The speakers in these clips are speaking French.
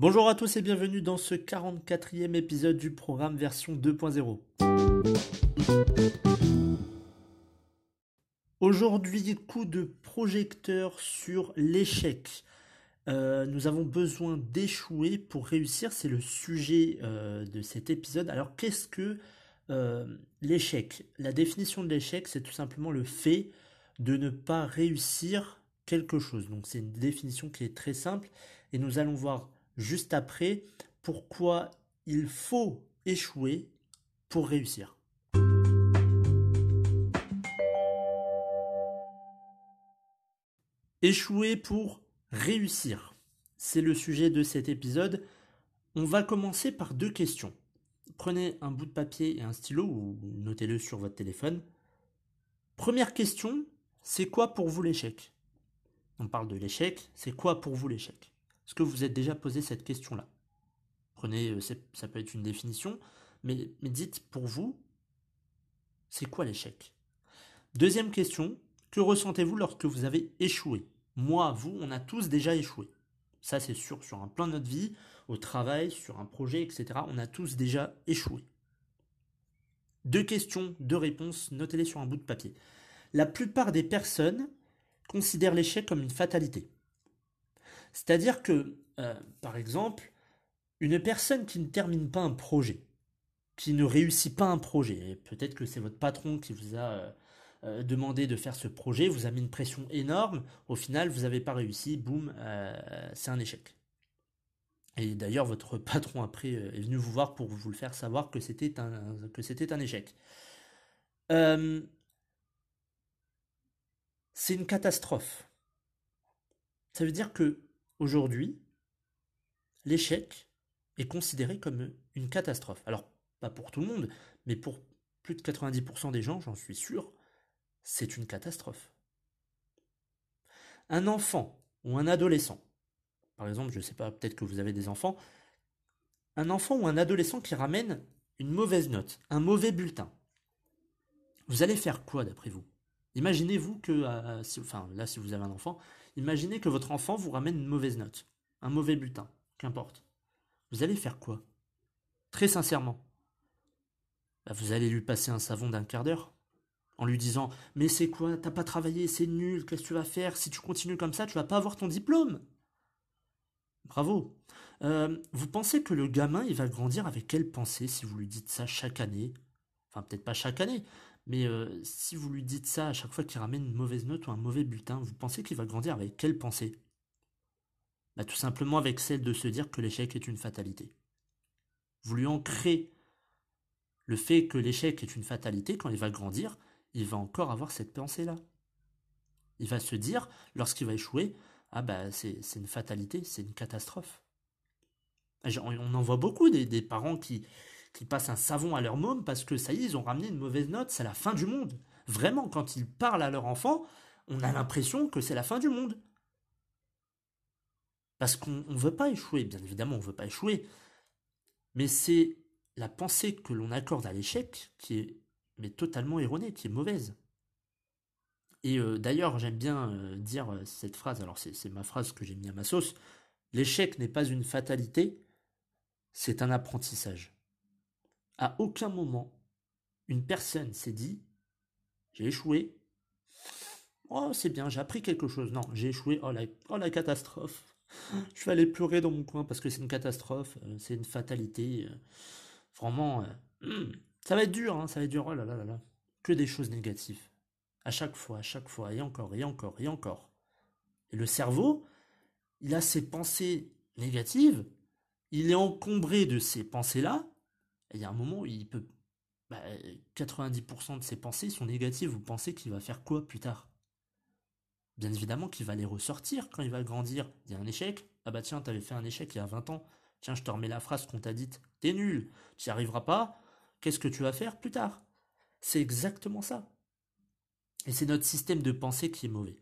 Bonjour à tous et bienvenue dans ce 44e épisode du programme version 2.0. Aujourd'hui, coup de projecteur sur l'échec. Euh, nous avons besoin d'échouer pour réussir, c'est le sujet euh, de cet épisode. Alors qu'est-ce que euh, l'échec? La définition de l'échec, c'est tout simplement le fait de ne pas réussir quelque chose. Donc c'est une définition qui est très simple et nous allons voir juste après pourquoi il faut échouer pour réussir. Échouer pour réussir. C'est le sujet de cet épisode. On va commencer par deux questions. Prenez un bout de papier et un stylo ou notez-le sur votre téléphone. Première question, c'est quoi pour vous l'échec? On parle de l'échec, c'est quoi pour vous l'échec? Est-ce que vous êtes déjà posé cette question-là? Prenez, euh, ça peut être une définition, mais dites pour vous, c'est quoi l'échec? Deuxième question, que ressentez-vous lorsque vous avez échoué? Moi, vous, on a tous déjà échoué. Ça, c'est sûr, sur un plan de notre vie, au travail, sur un projet, etc. On a tous déjà échoué. Deux questions, deux réponses, notez-les sur un bout de papier la plupart des personnes considèrent l'échec comme une fatalité. C'est-à-dire que, euh, par exemple, une personne qui ne termine pas un projet, qui ne réussit pas un projet, peut-être que c'est votre patron qui vous a euh, euh, demandé de faire ce projet, vous a mis une pression énorme, au final vous n'avez pas réussi, boum, c'est un échec. Et d'ailleurs, votre patron après est venu vous voir pour vous le faire savoir que c'était un échec c'est une catastrophe. Ça veut dire que aujourd'hui, l'échec est considéré comme une catastrophe. Alors, pas pour tout le monde, mais pour plus de 90% des gens, j'en suis sûr, c'est une catastrophe. Un enfant ou un adolescent, par exemple, je ne sais pas, peut-être que vous avez des enfants, un enfant ou un adolescent qui ramène une mauvaise note, un mauvais bulletin, vous allez faire quoi d'après vous? Imaginez-vous que, euh, enfin là si vous avez un enfant, imaginez que votre enfant vous ramène une mauvaise note, un mauvais bulletin, qu'importe. Vous allez faire quoi? Très sincèrement. Bah, vous allez lui passer un savon d'un quart d'heure en lui disant Mais c'est quoi? T'as pas travaillé, c'est nul, qu'est-ce que tu vas faire? Si tu continues comme ça, tu vas pas avoir ton diplôme. Bravo. Euh, vous pensez que le gamin, il va grandir avec quelle pensée si vous lui dites ça chaque année? Enfin, peut-être pas chaque année, mais euh, si vous lui dites ça à chaque fois qu'il ramène une mauvaise note ou un mauvais bulletin, vous pensez qu'il va grandir avec quelle pensée? Bah, Tout simplement avec celle de se dire que l'échec est une fatalité. Vous lui ancrez le fait que l'échec est une fatalité, quand il va grandir, il va encore avoir cette pensée-là. Il va se dire, lorsqu'il va échouer, ah bah c'est une fatalité, c'est une catastrophe. On en voit beaucoup des parents qui, qui passent un savon à leur môme parce que ça y est, ils ont ramené une mauvaise note, c'est la fin du monde. Vraiment, quand ils parlent à leur enfant, on a l'impression que c'est la fin du monde. Parce qu'on ne veut pas échouer, bien évidemment, on ne veut pas échouer. Mais c'est la pensée que l'on accorde à l'échec qui est totalement erronée, qui est mauvaise. Et euh, d'ailleurs, j'aime bien euh, dire euh, cette phrase, alors c'est ma phrase que j'ai mis à ma sauce, l'échec n'est pas une fatalité, c'est un apprentissage. À aucun moment, une personne s'est dit j'ai échoué. Oh, c'est bien, j'ai appris quelque chose. Non, j'ai échoué. Oh la, oh, catastrophe. Je vais aller pleurer dans mon coin parce que c'est une catastrophe, euh, c'est une fatalité. Euh. Vraiment, euh, ça va être dur, hein, ça va être dur. Oh là là là là. Que des choses négatives. À chaque fois, à chaque fois, et encore, et encore, et encore. Et le cerveau, il a ses pensées négatives, il est encombré de ces pensées-là, il y a un moment où il peut. 90% bah, de ses pensées sont négatives. Vous pensez qu'il va faire quoi plus tard? Bien évidemment qu'il va les ressortir quand il va grandir. Il y a un échec. Ah bah tiens, t'avais fait un échec il y a 20 ans. Tiens, je te remets la phrase qu'on t'a dite. T'es nul. Tu n'y arriveras pas. Qu'est-ce que tu vas faire plus tard? C'est exactement ça. Et c'est notre système de pensée qui est mauvais.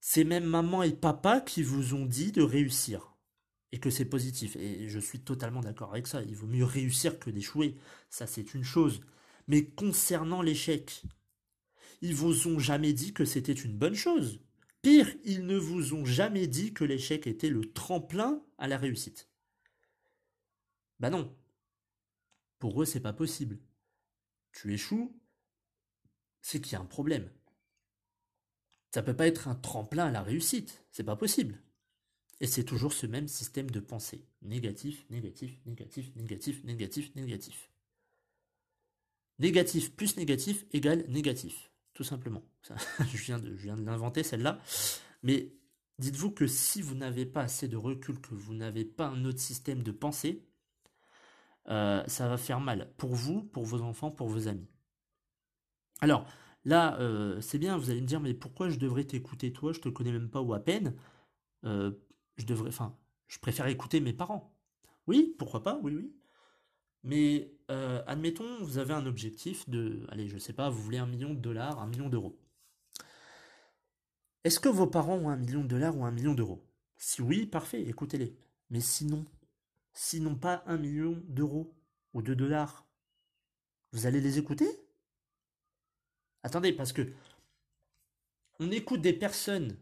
C'est même maman et papa qui vous ont dit de réussir. Et que c'est positif. Et je suis totalement d'accord avec ça. Il vaut mieux réussir que d'échouer. Ça, c'est une chose. Mais concernant l'échec, ils vous ont jamais dit que c'était une bonne chose. Pire, ils ne vous ont jamais dit que l'échec était le tremplin à la réussite. Bah non. Pour eux, c'est pas possible. Tu échoues, c'est qu'il y a un problème. Ça peut pas être un tremplin à la réussite, c'est pas possible. Et c'est toujours ce même système de pensée. Négatif, négatif, négatif, négatif, négatif, négatif. Négatif plus négatif égale négatif. Tout simplement. je viens de, l'inventer celle-là. Mais dites-vous que si vous n'avez pas assez de recul, que vous n'avez pas un autre système de pensée, euh, ça va faire mal pour vous, pour vos enfants, pour vos amis. Alors, là, euh, c'est bien, vous allez me dire, mais pourquoi je devrais t'écouter toi? Je te connais même pas ou à peine. Euh, je devrais, enfin, je préfère écouter mes parents. Oui, pourquoi pas, oui, oui. Mais admettons, vous avez un objectif de, allez, je sais pas, vous voulez un million de dollars, un million d'euros. Est-ce que vos parents ont un million de dollars ou un million d'euros? Si oui, parfait, écoutez-les. Mais sinon, sinon pas un million d'euros ou de dollars, vous allez les écouter? Attendez, parce que on écoute des personnes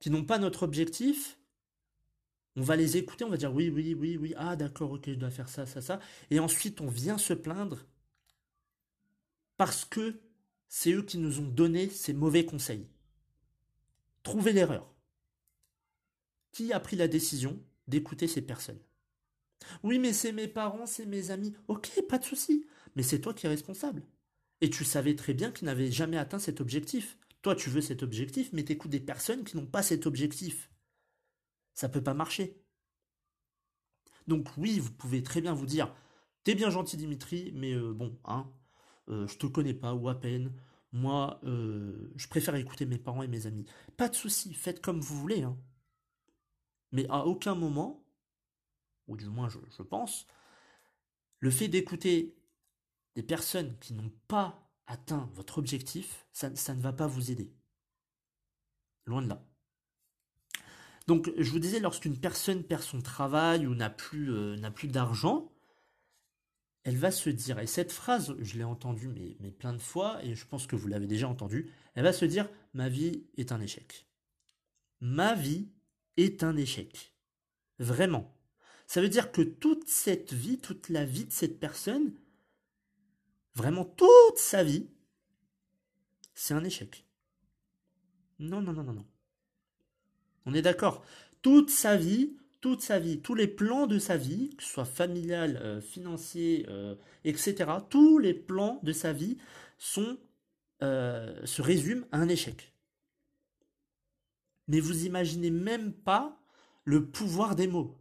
qui n'ont pas notre objectif, on va les écouter, on va dire oui, oui, oui, oui, ah d'accord, ok, je dois faire ça, ça, ça, et ensuite on vient se plaindre parce que c'est eux qui nous ont donné ces mauvais conseils. Trouvez l'erreur. Qui a pris la décision d'écouter ces personnes? Oui, mais c'est mes parents, c'est mes amis. Ok, pas de souci. Mais c'est toi qui es responsable. Et tu savais très bien qu'ils n'avaient jamais atteint cet objectif. Toi, tu veux cet objectif, mais t'écoutes des personnes qui n'ont pas cet objectif. Ça peut pas marcher. Donc oui, vous pouvez très bien vous dire, t'es bien gentil Dimitri, mais euh, bon, hein, euh, je te connais pas ou à peine. Moi, euh, je préfère écouter mes parents et mes amis. Pas de souci, faites comme vous voulez. Hein. Mais à aucun moment, ou du moins je, pense, le fait d'écouter des personnes qui n'ont pas atteint votre objectif, ça, ne va pas vous aider. Loin de là. Donc je vous disais, lorsqu'une personne perd son travail ou n'a plus, euh, n'a plus d'argent, elle va se dire, et cette phrase, je l'ai entendue mais, mais plein de fois, et je pense que vous l'avez déjà entendue, elle va se dire, ma vie est un échec. Ma vie est un échec. Vraiment. Ça veut dire que toute cette vie, toute la vie de cette personne, vraiment toute sa vie, c'est un échec. Non, non, non, non, non. On est d'accord. Toute sa vie, toute sa vie, tous les plans de sa vie, que ce soit familial, euh, financier, euh, etc., tous les plans de sa vie euh, se résument à un échec. Mais vous imaginez même pas le pouvoir des mots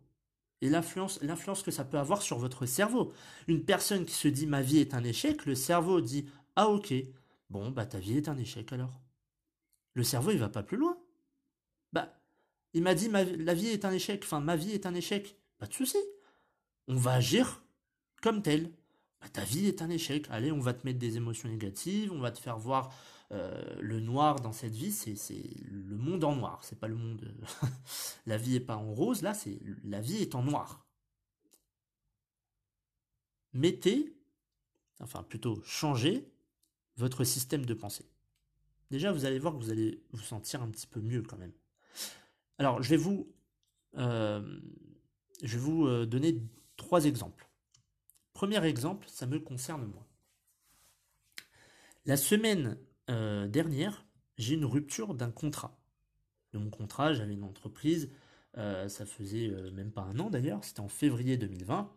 et l'influence, l'influence que ça peut avoir sur votre cerveau. Une personne qui se dit ma vie est un échec, le cerveau dit ah ok, bon bah ta vie est un échec alors. Le cerveau il va pas plus loin. Il m'a dit la vie est un échec, enfin ma vie est un échec, pas de souci. On va agir comme tel. Bah, ta vie est un échec. Allez, on va te mettre des émotions négatives, on va te faire voir euh, le noir dans cette vie, c'est le monde en noir. C'est pas le monde. la vie est pas en rose. Là, c'est la vie est en noir. Mettez, enfin plutôt changez votre système de pensée. Déjà, vous allez voir que vous allez vous sentir un petit peu mieux quand même. Alors, je vais vous, euh, je euh, donner trois exemples. Premier exemple, ça me concerne moi. La semaine euh, dernière, j'ai une rupture d'un contrat. De mon contrat, j'avais une entreprise, ça faisait même pas un an d'ailleurs, c'était en février 2020.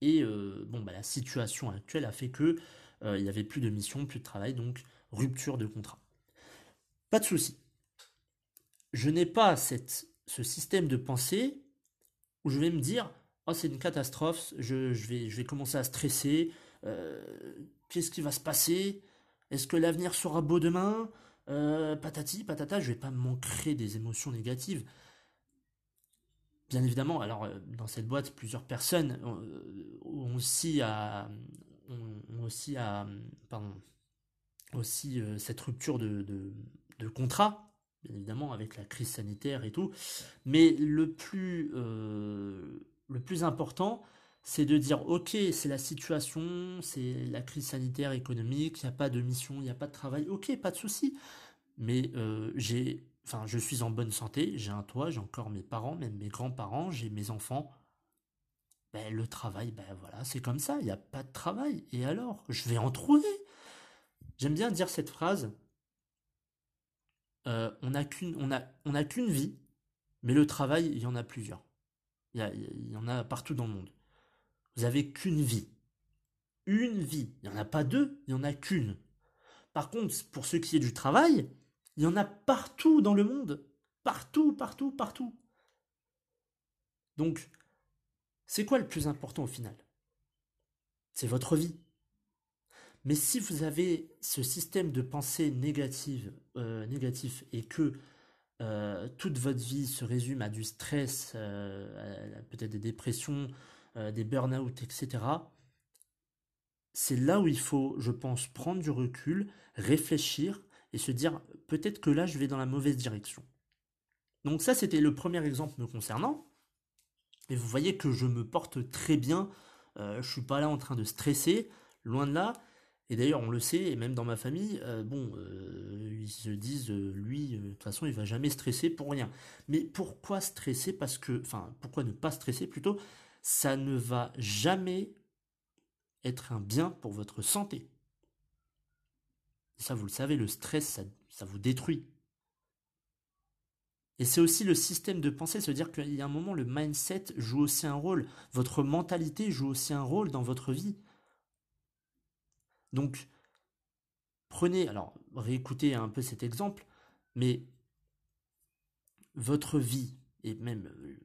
Et bon, bah, la situation actuelle a fait que il n'y avait plus de mission, plus de travail, donc rupture de contrat. Pas de souci. Je n'ai pas ce système de pensée où je vais me dire oh c'est une catastrophe, je, vais, commencer à stresser, qu'est-ce qui va se passer? Est-ce que l'avenir sera beau demain? Patati, patata, je vais pas m'ancrer des émotions négatives. Bien évidemment, alors dans cette boîte, plusieurs personnes ont aussi à, pardon, cette rupture de, contrat, évidemment, avec la crise sanitaire et tout. Mais le plus, le plus important, c'est de dire ok, c'est la situation, c'est la crise sanitaire économique, il n'y a pas de mission, il n'y a pas de travail, ok, pas de souci. Mais euh, j'ai, enfin, je suis en bonne santé, j'ai un toit, j'ai encore mes parents, même mes grands-parents, j'ai mes enfants. Ben, le travail, ben voilà, c'est comme ça, il n'y a pas de travail. Et alors, je vais en trouver. J'aime bien dire cette phrase. Euh, on n'a qu'une, vie, mais le travail, il y en a plusieurs. Il y, en a partout dans le monde. Vous avez qu'une vie. Une vie. Il n'y en a pas deux, il n'y en a qu'une. Par contre, pour ce qui est du travail, il y en a partout dans le monde. Partout, partout, partout. Donc, c'est quoi le plus important au final? C'est votre vie. Mais si vous avez ce système de pensée négative, euh, négatif et que euh, toute votre vie se résume à du stress, euh, peut-être des dépressions, des burn-out, etc., c'est là où il faut, je pense, prendre du recul, réfléchir et se dire peut-être que là, je vais dans la mauvaise direction. Donc ça, c'était le premier exemple me concernant. Et vous voyez que je me porte très bien. je suis pas là en train de stresser, loin de là. Et d'ailleurs, on le sait, et même dans ma famille, euh, bon, euh, ils se disent, euh, lui, de toute façon, il va jamais stresser pour rien. Mais pourquoi stresser Parce que, enfin, pourquoi ne pas stresser plutôt Ça ne va jamais être un bien pour votre santé. ça, vous le savez, le stress, ça, ça vous détruit. Et c'est aussi le système de pensée, se dire qu'il y a un moment, le mindset joue aussi un rôle. Votre mentalité joue aussi un rôle dans votre vie. Donc, prenez, alors réécoutez un peu cet exemple, mais votre vie, et même euh,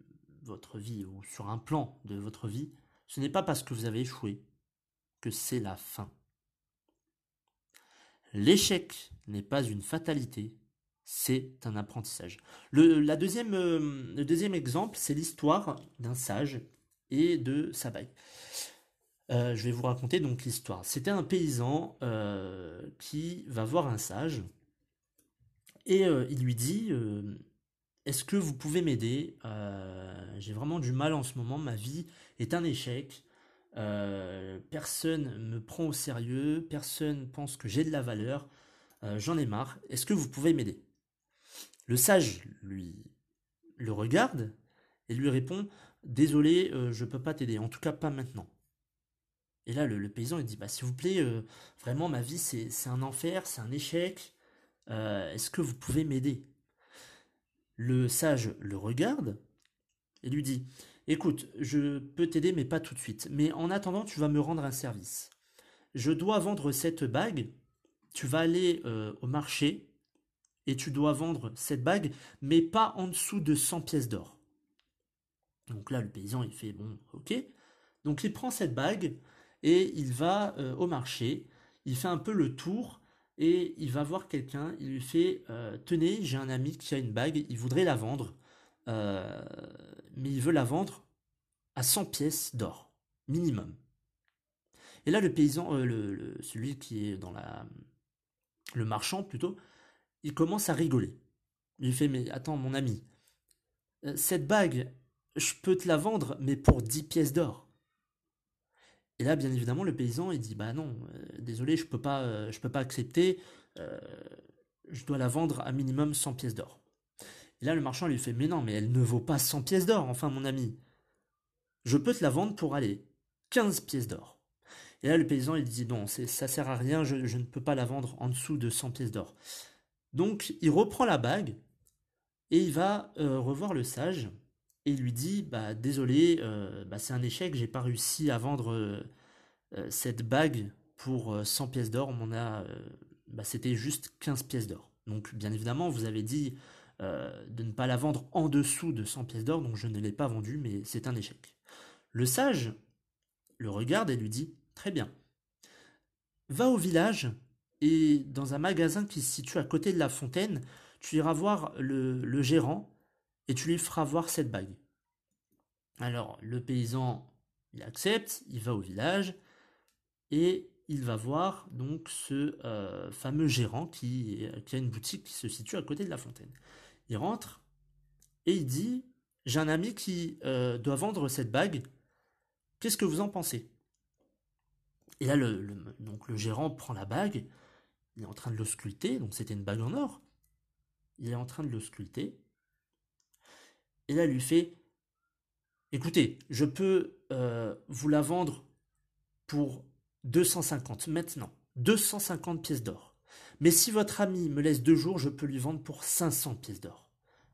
votre vie, ou sur un plan de votre vie, ce n'est pas parce que vous avez échoué que c'est la fin. L'échec n'est pas une fatalité, c'est un apprentissage. Le, deuxième, euh, deuxième exemple, c'est l'histoire d'un sage et de sa. Euh, je vais vous raconter donc l'histoire. C'était un paysan euh, qui va voir un sage et euh, il lui dit Est-ce que vous pouvez m'aider? J'ai vraiment du mal en ce moment, ma vie est un échec. personne me prend au sérieux, personne pense que j'ai de la valeur. J'en ai marre. Est-ce que vous pouvez m'aider? Le sage lui le regarde et lui répond Désolé, je ne peux pas t'aider, en tout cas pas maintenant. Et là, le, paysan, il dit, bah, s'il vous plaît, euh, vraiment, ma vie, c'est un enfer, c'est un échec. Euh, est-ce que vous pouvez m'aider? Le sage le regarde et lui dit, écoute, je peux t'aider, mais pas tout de suite. Mais en attendant, tu vas me rendre un service. Je dois vendre cette bague. Tu vas aller euh, au marché et tu dois vendre cette bague, mais pas en dessous de 100 pièces d'or. Donc là, le paysan, il fait, bon, ok. Donc il prend cette bague, et il va euh, au marché, il fait un peu le tour et il va voir quelqu'un, il lui fait euh, Tenez, j'ai un ami qui a une bague, il voudrait la vendre, euh, mais il veut la vendre à 100 pièces d'or, minimum. Et là, le paysan, celui qui est dans la. le marchand plutôt, il commence à rigoler. Il lui fait Mais attends, mon ami, cette bague, je peux te la vendre, mais pour 10 pièces d'or. Et là, bien évidemment, le paysan, il dit, bah non, euh, désolé, je peux euh, je peux pas accepter, euh, je dois la vendre à minimum 100 pièces d'or. Et là, le marchand lui fait, mais non, mais elle ne vaut pas 100 pièces d'or, enfin, mon ami. Je peux te la vendre pour aller 15 pièces d'or. Et là, le paysan, il dit, non, ça sert à rien, je, ne peux pas la vendre en dessous de 100 pièces d'or. Donc, il reprend la bague, et il va revoir le sage, et lui dit bah désolé euh, bah, c'est un échec j'ai pas réussi à vendre euh, euh, cette bague pour 100 pièces d'or. On a bah, c'était juste 15 pièces d'or. Donc bien évidemment vous avez dit de ne pas la vendre en dessous de 100 pièces d'or donc je ne l'ai pas vendue mais c'est un échec. Le sage le regarde et lui dit très bien. Va au village et dans un magasin qui se situe à côté de la fontaine, tu iras voir le gérant et tu lui feras voir cette bague. Alors le paysan, il accepte, il va au village et il va voir donc ce euh, fameux gérant qui, qui, a une boutique qui se situe à côté de la fontaine. Il rentre et il dit J'ai un ami qui euh, doit vendre cette bague. Qu'est-ce que vous en pensez? Et là, le, le gérant prend la bague, il est en train de l'ausculter, donc c'était une bague en or. Il est en train de l'ausculter. Et là, il lui fait Écoutez, je peux euh, vous la vendre pour 250 maintenant. 250 pièces d'or. Mais si votre ami me laisse deux jours, je peux lui vendre pour 500 pièces d'or.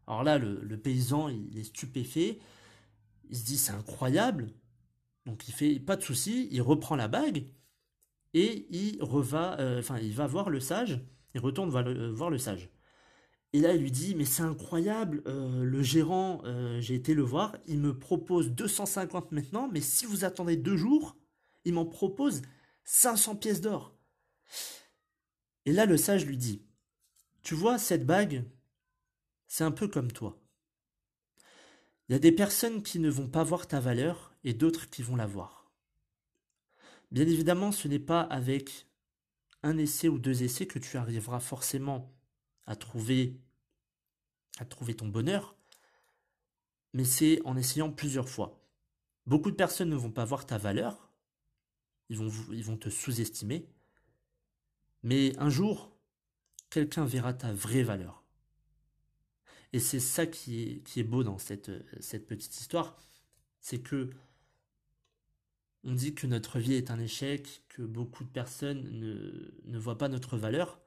Alors là, le, paysan, il est stupéfait. Il se dit, c'est incroyable. Donc il fait, pas de souci, il reprend la bague et il, reva, euh, enfin, il va voir le sage. Il retourne euh, voir le, sage. Et là, il lui dit, mais c'est incroyable, euh, le gérant, j'ai été le voir, il me propose 250 maintenant, mais si vous attendez deux jours, il m'en propose 500 pièces d'or. Et là, le sage lui dit, tu vois, cette bague, c'est un peu comme toi. Il y a des personnes qui ne vont pas voir ta valeur et d'autres qui vont la voir. Bien évidemment, ce n'est pas avec un essai ou deux essais que tu arriveras forcément à trouver à trouver ton bonheur, mais c'est en essayant plusieurs fois. Beaucoup de personnes ne vont pas voir ta valeur, ils vont, ils vont te sous-estimer. Mais un jour, quelqu'un verra ta vraie valeur. Et c'est ça qui est, qui est beau dans cette, cette petite histoire, c'est que on dit que notre vie est un échec, que beaucoup de personnes ne, ne voient pas notre valeur.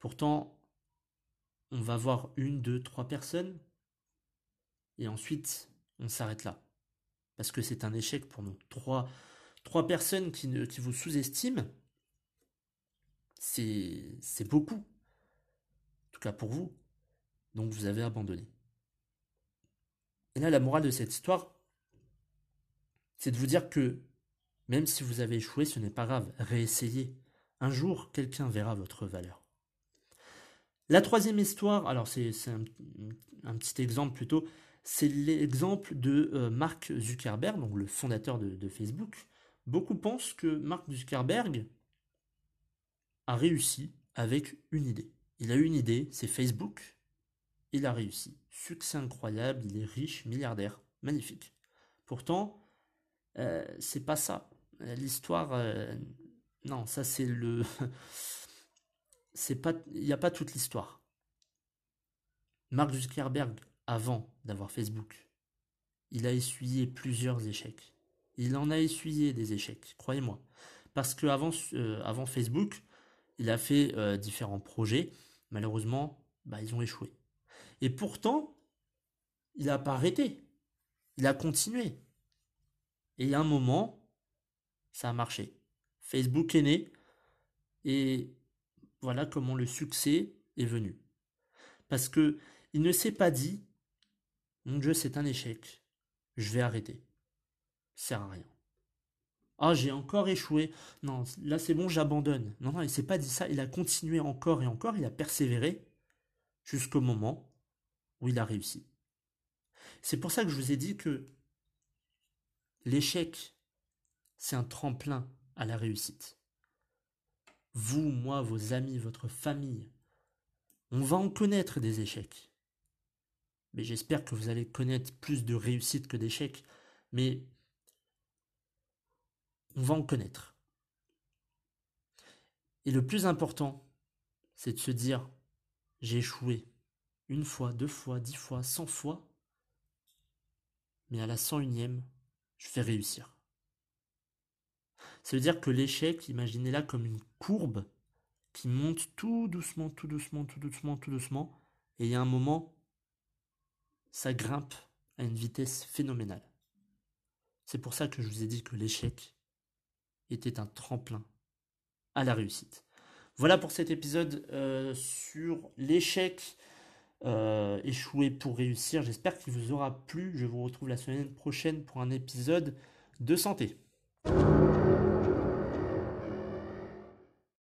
Pourtant, on va voir une, deux, trois personnes, et ensuite, on s'arrête là. Parce que c'est un échec pour nous. Trois, Trois personnes qui, qui vous sous-estiment, c'est beaucoup. En tout cas pour vous. Donc vous avez abandonné. Et là, la morale de cette histoire, c'est de vous dire que même si vous avez échoué, ce n'est pas grave, réessayez. Un jour, quelqu'un verra votre valeur. La troisième histoire, alors c'est un, petit exemple plutôt, c'est l'exemple de euh, Mark Zuckerberg, donc le fondateur de Facebook, Beaucoup pensent que Mark Zuckerberg a réussi avec une idée. Il a une idée, c'est Facebook. Il a réussi. Succès incroyable, il est riche, milliardaire, magnifique. Pourtant, euh, c'est pas ça. L'histoire, euh, non, ça c'est le, c'est pas, il n'y a pas toute l'histoire. Mark Zuckerberg, avant d'avoir Facebook, il a essuyé plusieurs échecs. Il en a essuyé des échecs, croyez-moi. Parce euh, avant Facebook, il a fait euh, différents projets. Malheureusement, bah, ils ont échoué. Et pourtant, il n'a pas arrêté. Il a continué. Et a un moment, ça a marché. Facebook est né. Et voilà comment le succès est venu. Parce que il ne s'est pas dit, mon Dieu, c'est un échec. Je vais arrêter sert à rien. Ah, j'ai encore échoué. Non, là c'est bon, j'abandonne. Non, non, il s'est pas dit ça. Il a continué encore et encore. Il a persévéré jusqu'au moment où il a réussi. C'est pour ça que je vous ai dit que l'échec, c'est un tremplin à la réussite. Vous, moi, vos amis, votre famille, on va en connaître des échecs. Mais j'espère que vous allez connaître plus de réussites que d'échecs. Mais on va en connaître. Et le plus important, c'est de se dire, j'ai échoué une fois, deux fois, dix fois, cent fois, mais à la cent unième, je vais réussir. Ça veut dire que l'échec, imaginez-la comme une courbe qui monte tout doucement, tout doucement, tout doucement, tout doucement, et il y a un moment, ça grimpe à une vitesse phénoménale. C'est pour ça que je vous ai dit que l'échec, était un tremplin à la réussite. Voilà pour cet épisode euh, sur l'échec euh, échoué pour réussir. J'espère qu'il vous aura plu. Je vous retrouve la semaine prochaine pour un épisode de santé.